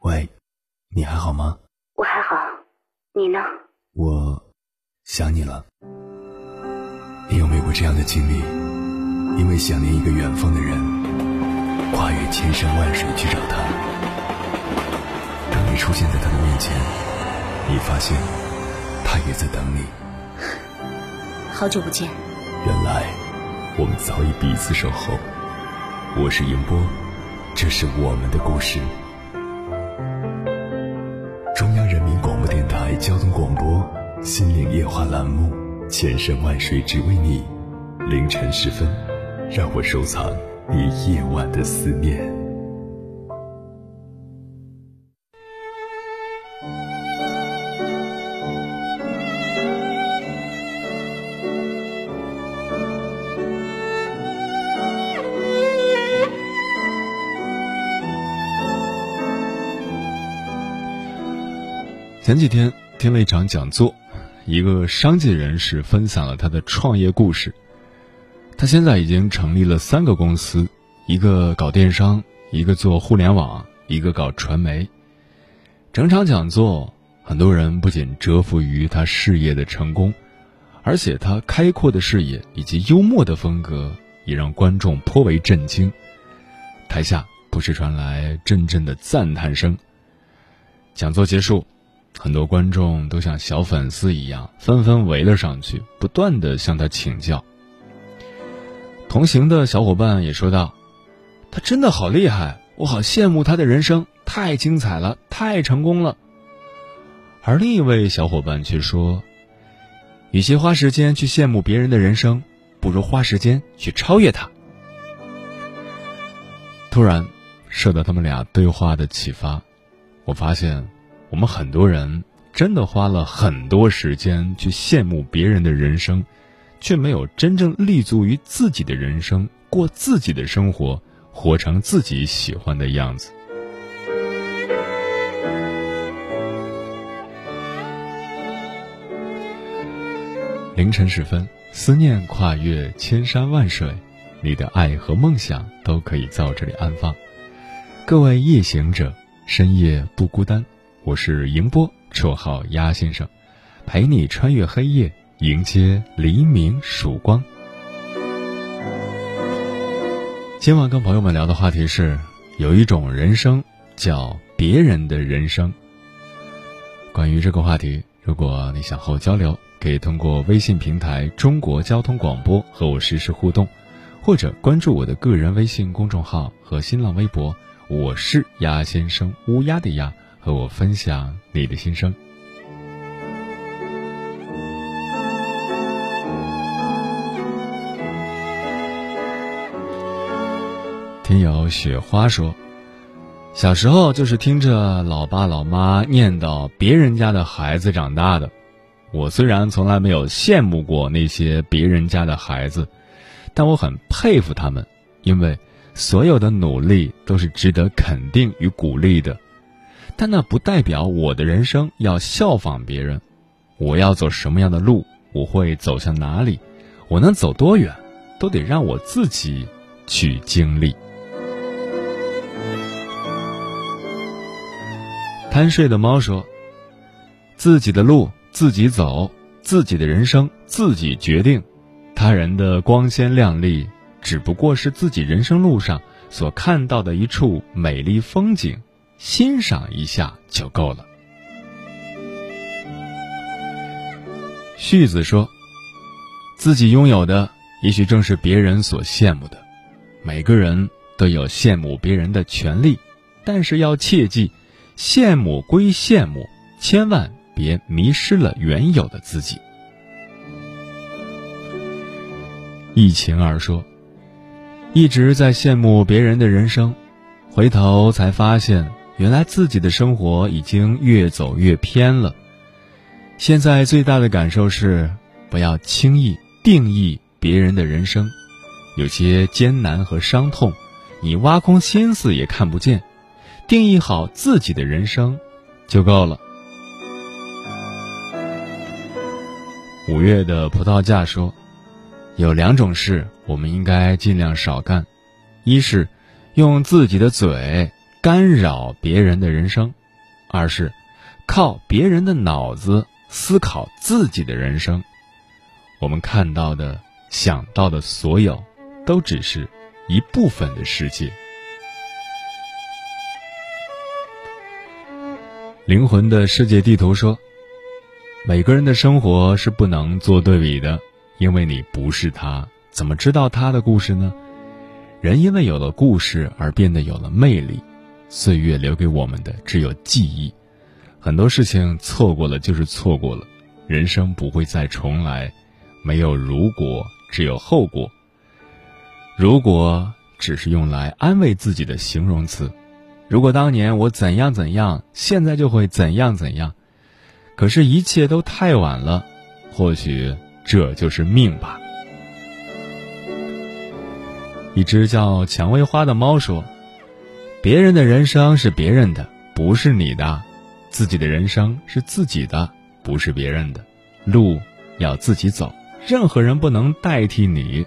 喂，你还好吗？我还好，你呢？我想你了。你有没有过这样的经历？因为想念一个远方的人，跨越千山万水去找他。当你出现在他的面前，你发现他也在等你。好久不见。原来我们早已彼此守候。我是银波，这是我们的故事。中央人民广播电台交通广播《心灵夜话》栏目，千山万水只为你。凌晨时分，让我收藏你夜晚的思念。前几天听了一场讲座，一个商界人士分享了他的创业故事。他现在已经成立了三个公司，一个搞电商，一个做互联网，一个搞传媒。整场讲座，很多人不仅折服于他事业的成功，而且他开阔的视野以及幽默的风格也让观众颇为震惊。台下不时传来阵阵的赞叹声。讲座结束。很多观众都像小粉丝一样，纷纷围了上去，不断的向他请教。同行的小伙伴也说道：“他真的好厉害，我好羡慕他的人生，太精彩了，太成功了。”而另一位小伙伴却说：“与其花时间去羡慕别人的人生，不如花时间去超越他。”突然，受到他们俩对话的启发，我发现。我们很多人真的花了很多时间去羡慕别人的人生，却没有真正立足于自己的人生，过自己的生活，活成自己喜欢的样子。凌晨时分，思念跨越千山万水，你的爱和梦想都可以在这里安放。各位夜行者，深夜不孤单。我是迎波，绰号鸭先生，陪你穿越黑夜，迎接黎明曙光。今晚跟朋友们聊的话题是：有一种人生叫别人的人生。关于这个话题，如果你想和我交流，可以通过微信平台“中国交通广播”和我实时互动，或者关注我的个人微信公众号和新浪微博。我是鸭先生，乌鸦的鸭。和我分享你的心声。听友雪花说，小时候就是听着老爸老妈念叨别人家的孩子长大的。我虽然从来没有羡慕过那些别人家的孩子，但我很佩服他们，因为所有的努力都是值得肯定与鼓励的。但那不代表我的人生要效仿别人，我要走什么样的路，我会走向哪里，我能走多远，都得让我自己去经历。贪睡的猫说：“自己的路自己走，自己的人生自己决定，他人的光鲜亮丽只不过是自己人生路上所看到的一处美丽风景。”欣赏一下就够了。旭子说：“自己拥有的，也许正是别人所羡慕的。每个人都有羡慕别人的权利，但是要切记，羡慕归羡慕，千万别迷失了原有的自己。”一晴儿说：“一直在羡慕别人的人生，回头才发现。”原来自己的生活已经越走越偏了。现在最大的感受是，不要轻易定义别人的人生，有些艰难和伤痛，你挖空心思也看不见。定义好自己的人生，就够了。五月的葡萄架说，有两种事我们应该尽量少干，一是。用自己的嘴干扰别人的人生，而是靠别人的脑子思考自己的人生。我们看到的、想到的所有，都只是一部分的世界。灵魂的世界地图说：“每个人的生活是不能做对比的，因为你不是他，怎么知道他的故事呢？”人因为有了故事而变得有了魅力，岁月留给我们的只有记忆，很多事情错过了就是错过了，人生不会再重来，没有如果，只有后果。如果只是用来安慰自己的形容词，如果当年我怎样怎样，现在就会怎样怎样，可是，一切都太晚了，或许这就是命吧。一只叫蔷薇花的猫说：“别人的人生是别人的，不是你的；自己的人生是自己的，不是别人的。路要自己走，任何人不能代替你。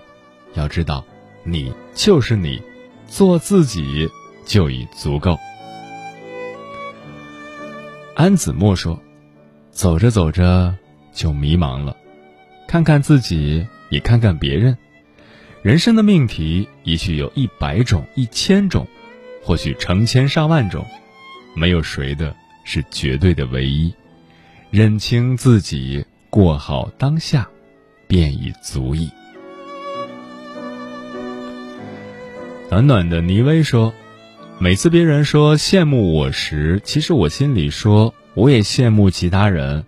要知道，你就是你，做自己就已足够。”安子墨说：“走着走着就迷茫了，看看自己，也看看别人。”人生的命题也许有一百种、一千种，或许成千上万种，没有谁的是绝对的唯一。认清自己，过好当下，便已足矣。暖暖的倪薇说：“每次别人说羡慕我时，其实我心里说我也羡慕其他人。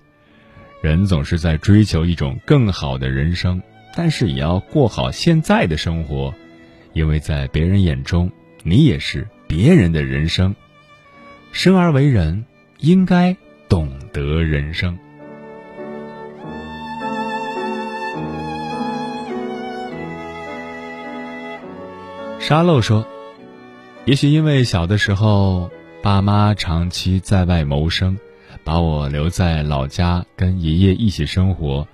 人总是在追求一种更好的人生。”但是也要过好现在的生活，因为在别人眼中，你也是别人的人生。生而为人，应该懂得人生。沙漏说：“也许因为小的时候，爸妈长期在外谋生，把我留在老家跟爷爷一起生活。”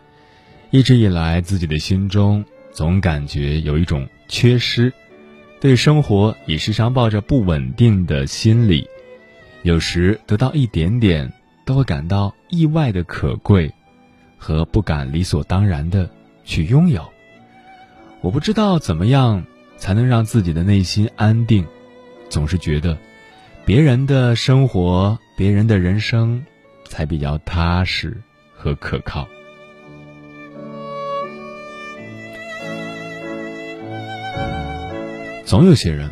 一直以来，自己的心中总感觉有一种缺失，对生活也时常抱着不稳定的心理，有时得到一点点，都会感到意外的可贵，和不敢理所当然的去拥有。我不知道怎么样才能让自己的内心安定，总是觉得别人的生活、别人的人生才比较踏实和可靠。总有些人，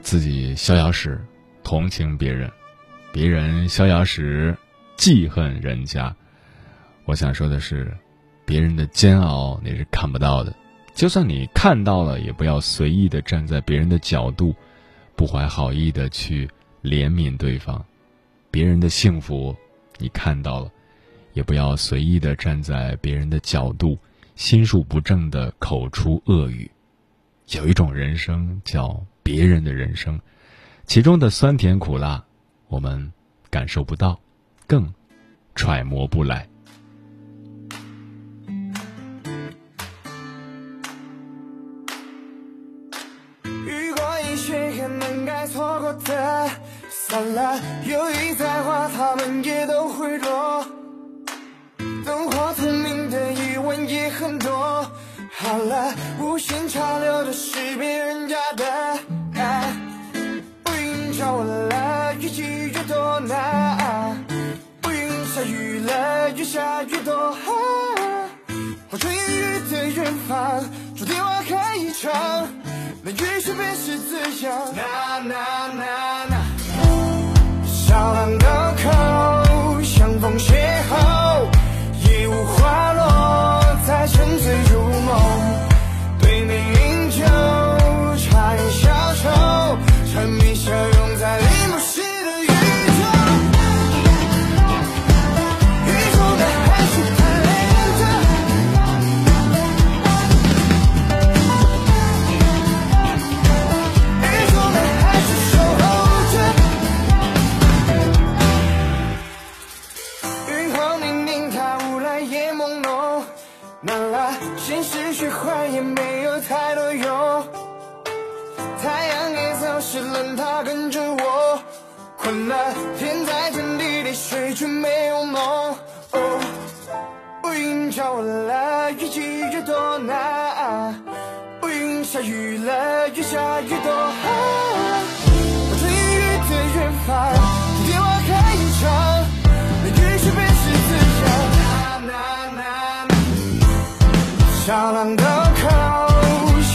自己逍遥时同情别人，别人逍遥时记恨人家。我想说的是，别人的煎熬你是看不到的，就算你看到了，也不要随意的站在别人的角度，不怀好意的去怜悯对方。别人的幸福你看到了，也不要随意的站在别人的角度，心术不正的口出恶语。有一种人生叫别人的人生，其中的酸甜苦辣，我们感受不到，更揣摩不来。如果一切还能该错过的，算了，犹豫再花，他们也好了，无心潮流的是别人家的。乌云罩了，雨季越多难。不用下雨了，越下越多。化成烟雨的远方，注定我开一场。那雨水便是滋养。呐呐呐呐，小浪天在天地里，水却没有梦。乌云叫我来，越积越多难。乌云下雨了，越下越多。我追雨的远方，替我开一场，那雨水便是滋养。呐呐呐，小浪高考，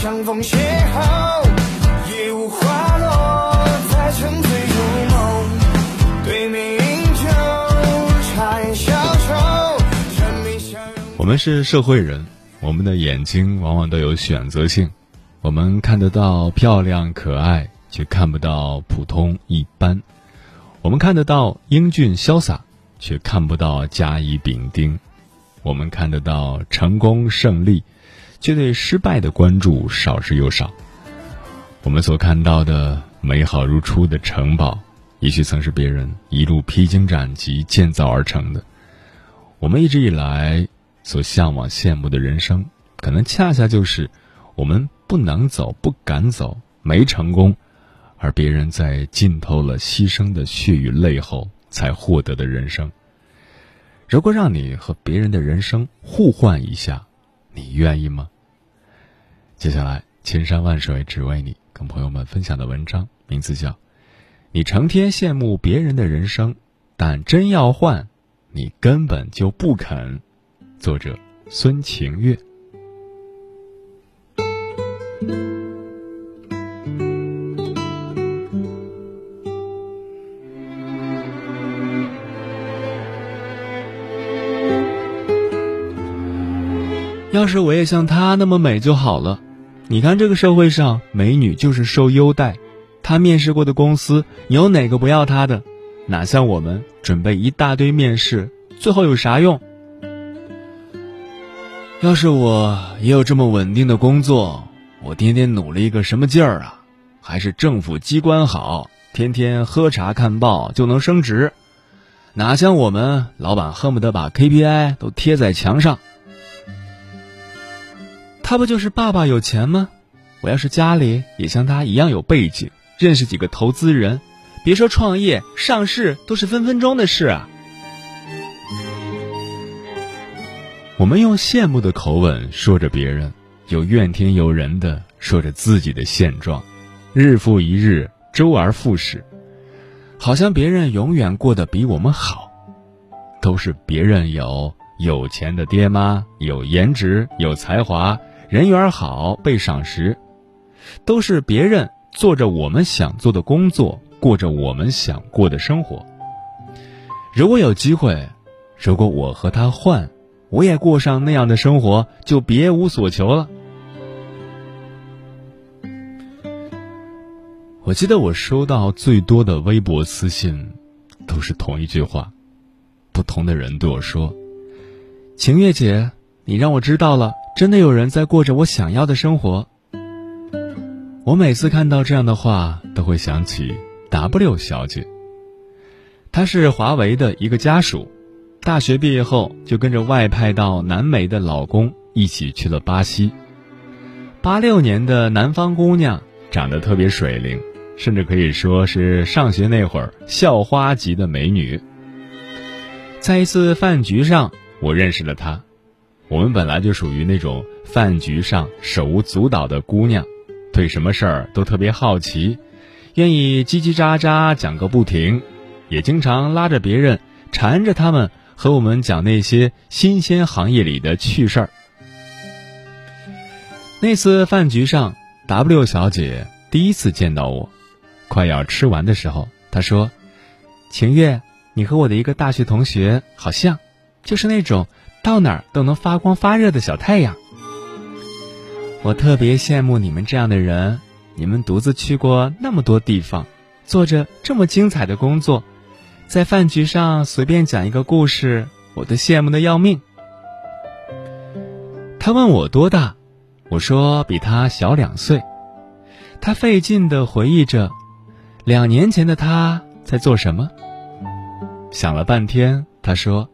相逢邂逅，我们是社会人，我们的眼睛往往都有选择性，我们看得到漂亮可爱，却看不到普通一般；我们看得到英俊潇洒，却看不到甲乙丙丁；我们看得到成功胜利，却对失败的关注少之又少。我们所看到的美好如初的城堡，也许曾是别人一路披荆斩棘建造而成的。我们一直以来所向往、羡慕的人生，可能恰恰就是我们不能走、不敢走、没成功，而别人在浸透了牺牲的血与泪后才获得的人生。如果让你和别人的人生互换一下，你愿意吗？接下来，千山万水只为你，跟朋友们分享的文章名字叫《你成天羡慕别人的人生，但真要换，你根本就不肯》。作者孙晴月。要是我也像她那么美就好了。你看这个社会上，美女就是受优待。他面试过的公司，有哪个不要他的？哪像我们准备一大堆面试，最后有啥用？要是我也有这么稳定的工作，我天天努力个什么劲儿啊？还是政府机关好，天天喝茶看报就能升职？哪像我们老板恨不得把 KPI 都贴在墙上。他不就是爸爸有钱吗？我要是家里也像他一样有背景，认识几个投资人，别说创业上市都是分分钟的事啊！我们用羡慕的口吻说着别人，又怨天尤人的说着自己的现状，日复一日，周而复始，好像别人永远过得比我们好，都是别人有有钱的爹妈，有颜值，有才华。人缘好，被赏识，都是别人做着我们想做的工作，过着我们想过的生活。如果有机会，如果我和他换，我也过上那样的生活，就别无所求了。我记得我收到最多的微博私信，都是同一句话，不同的人对我说：“晴月姐，你让我知道了。”真的有人在过着我想要的生活。我每次看到这样的话，都会想起 W 小姐。她是华为的一个家属，大学毕业后就跟着外派到南美的老公一起去了巴西。八六年的南方姑娘，长得特别水灵，甚至可以说是上学那会儿校花级的美女。在一次饭局上，我认识了她。我们本来就属于那种饭局上手舞足蹈的姑娘，对什么事儿都特别好奇，愿意叽叽喳喳讲个不停，也经常拉着别人缠着他们和我们讲那些新鲜行业里的趣事儿。那次饭局上，W 小姐第一次见到我，快要吃完的时候，她说：“晴月，你和我的一个大学同学好像，就是那种。”到哪儿都能发光发热的小太阳，我特别羡慕你们这样的人。你们独自去过那么多地方，做着这么精彩的工作，在饭局上随便讲一个故事，我都羡慕的要命。他问我多大，我说比他小两岁。他费劲的回忆着，两年前的他在做什么。想了半天，他说。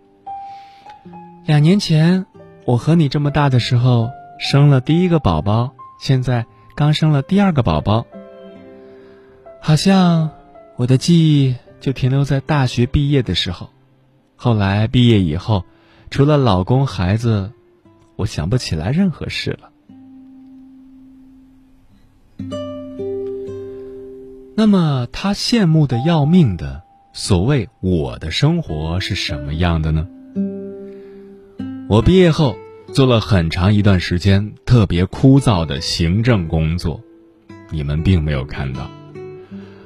两年前，我和你这么大的时候，生了第一个宝宝，现在刚生了第二个宝宝。好像我的记忆就停留在大学毕业的时候。后来毕业以后，除了老公孩子，我想不起来任何事了。那么他羡慕的要命的所谓我的生活是什么样的呢？我毕业后做了很长一段时间特别枯燥的行政工作，你们并没有看到。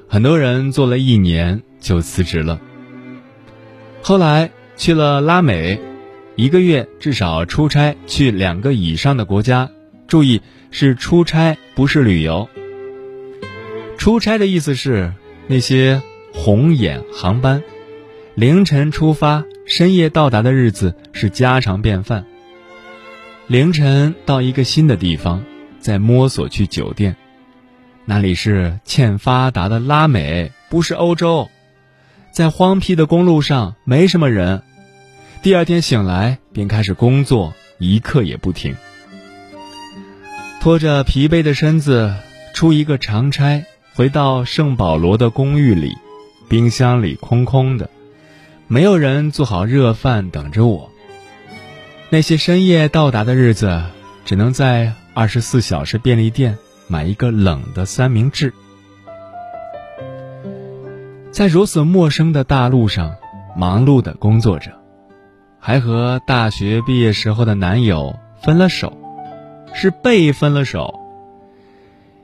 很多人做了一年就辞职了。后来去了拉美，一个月至少出差去两个以上的国家。注意，是出差，不是旅游。出差的意思是那些红眼航班，凌晨出发，深夜到达的日子是家常便饭。凌晨到一个新的地方，再摸索去酒店。那里是欠发达的拉美，不是欧洲，在荒僻的公路上没什么人。第二天醒来便开始工作，一刻也不停。拖着疲惫的身子出一个长差，回到圣保罗的公寓里，冰箱里空空的，没有人做好热饭等着我。那些深夜到达的日子，只能在二十四小时便利店。买一个冷的三明治，在如此陌生的大陆上忙碌的工作着，还和大学毕业时候的男友分了手，是被分了手。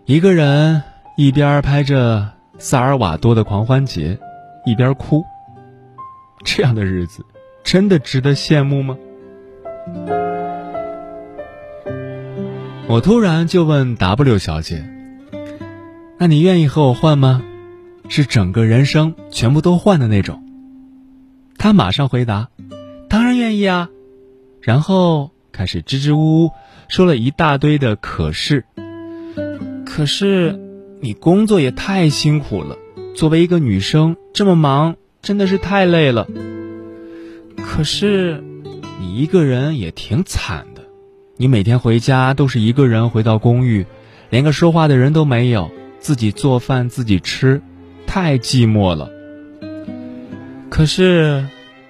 一个人一边拍着萨尔瓦多的狂欢节，一边哭。这样的日子，真的值得羡慕吗？我突然就问 W 小姐：“那你愿意和我换吗？是整个人生全部都换的那种。”她马上回答：“当然愿意啊！”然后开始支支吾吾说了一大堆的“可是”。可是，你工作也太辛苦了，作为一个女生这么忙，真的是太累了。可是，你一个人也挺惨的。你每天回家都是一个人回到公寓，连个说话的人都没有，自己做饭自己吃，太寂寞了。可是，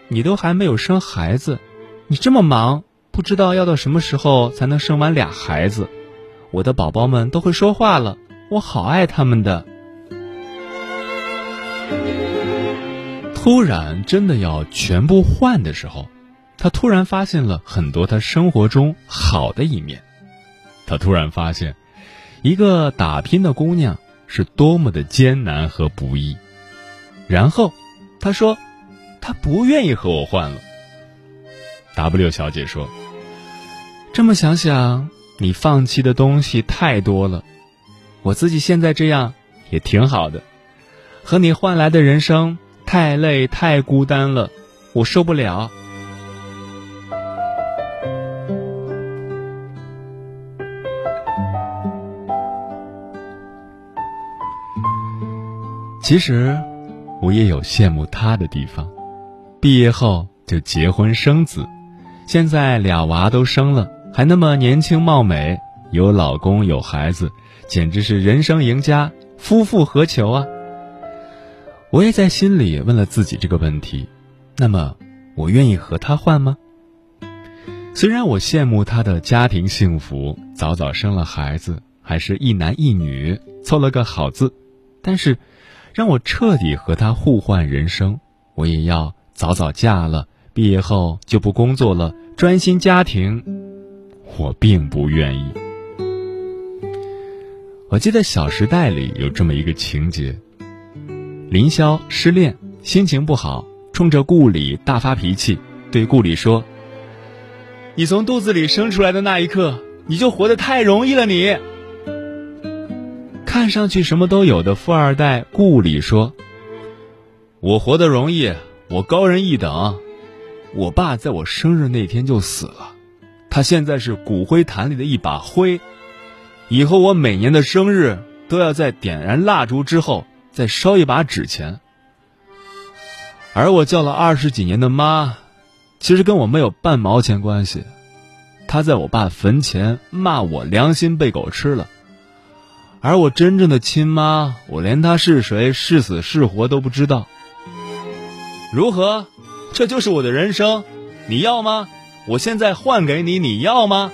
你都还没有生孩子，你这么忙，不知道要到什么时候才能生完俩孩子。我的宝宝们都会说话了，我好爱他们的。突然真的要全部换的时候。他突然发现了很多他生活中好的一面，他突然发现，一个打拼的姑娘是多么的艰难和不易。然后，他说，他不愿意和我换了。W 小姐说：“这么想想，你放弃的东西太多了，我自己现在这样也挺好的，和你换来的人生太累太孤单了，我受不了。”其实，我也有羡慕他的地方。毕业后就结婚生子，现在俩娃都生了，还那么年轻貌美，有老公有孩子，简直是人生赢家。夫复何求啊！我也在心里问了自己这个问题：那么，我愿意和他换吗？虽然我羡慕他的家庭幸福，早早生了孩子，还是一男一女，凑了个好字，但是。让我彻底和他互换人生，我也要早早嫁了，毕业后就不工作了，专心家庭。我并不愿意。我记得《小时代》里有这么一个情节：林萧失恋，心情不好，冲着顾里大发脾气，对顾里说：“你从肚子里生出来的那一刻，你就活得太容易了，你。”看上去什么都有的富二代顾里说：“我活得容易，我高人一等。我爸在我生日那天就死了，他现在是骨灰坛里的一把灰。以后我每年的生日都要在点燃蜡烛之后再烧一把纸钱。而我叫了二十几年的妈，其实跟我没有半毛钱关系。她在我爸坟前骂我良心被狗吃了。”而我真正的亲妈，我连她是谁、是死是活都不知道。如何？这就是我的人生，你要吗？我现在换给你，你要吗？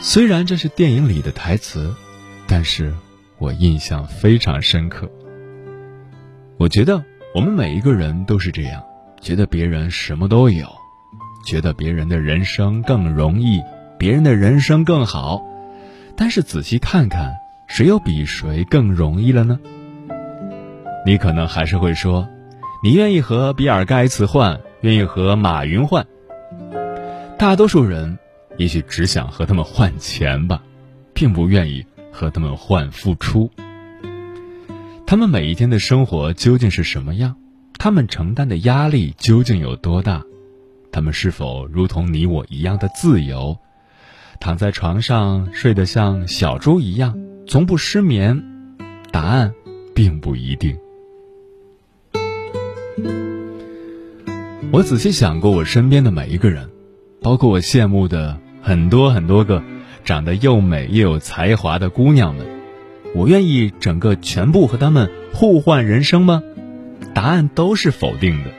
虽然这是电影里的台词，但是我印象非常深刻。我觉得我们每一个人都是这样，觉得别人什么都有，觉得别人的人生更容易。别人的人生更好，但是仔细看看，谁又比谁更容易了呢？你可能还是会说，你愿意和比尔盖茨换，愿意和马云换。大多数人也许只想和他们换钱吧，并不愿意和他们换付出。他们每一天的生活究竟是什么样？他们承担的压力究竟有多大？他们是否如同你我一样的自由？躺在床上睡得像小猪一样，从不失眠。答案并不一定。我仔细想过，我身边的每一个人，包括我羡慕的很多很多个长得又美又有才华的姑娘们，我愿意整个全部和他们互换人生吗？答案都是否定的。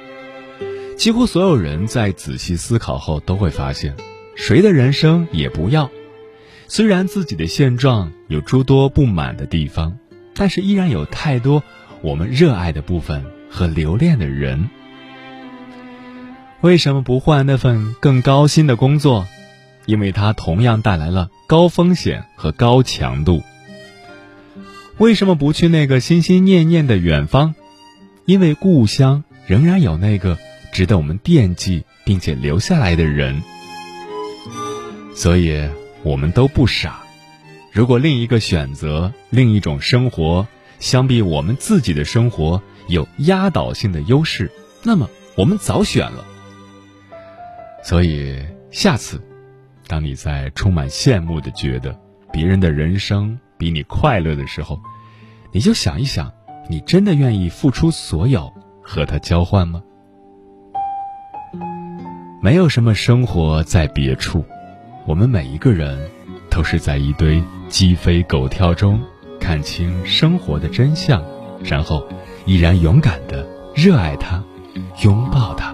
几乎所有人在仔细思考后都会发现。谁的人生也不要，虽然自己的现状有诸多不满的地方，但是依然有太多我们热爱的部分和留恋的人。为什么不换那份更高薪的工作？因为它同样带来了高风险和高强度。为什么不去那个心心念念的远方？因为故乡仍然有那个值得我们惦记并且留下来的人。所以，我们都不傻。如果另一个选择、另一种生活，相比我们自己的生活有压倒性的优势，那么我们早选了。所以，下次，当你在充满羡慕的觉得别人的人生比你快乐的时候，你就想一想：你真的愿意付出所有和他交换吗？没有什么生活在别处。我们每一个人，都是在一堆鸡飞狗跳中看清生活的真相，然后依然勇敢的热爱它，拥抱它。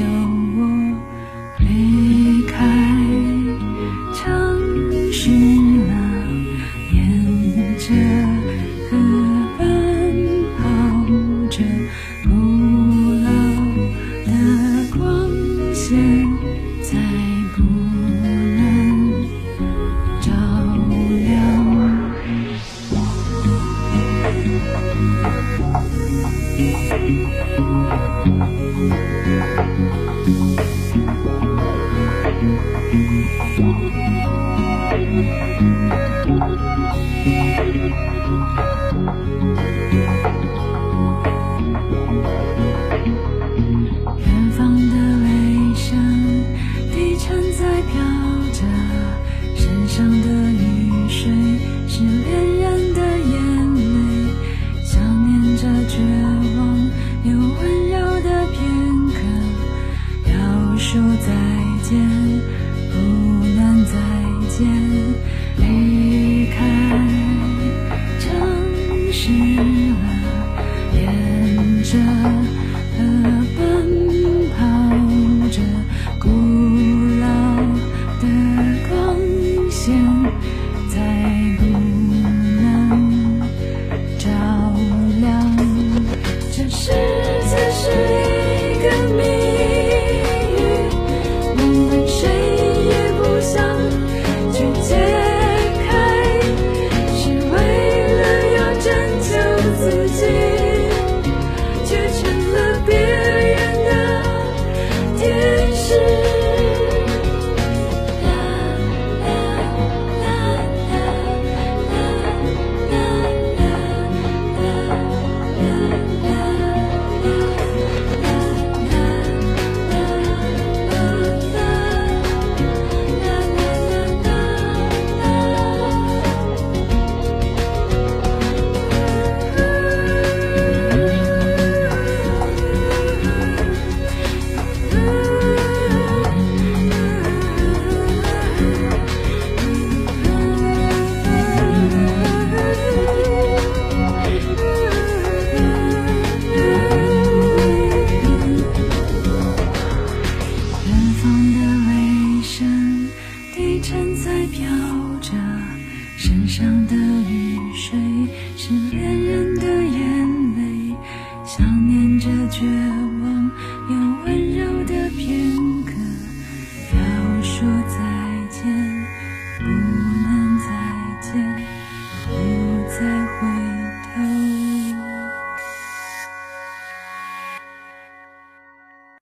能拯救我？离开。是。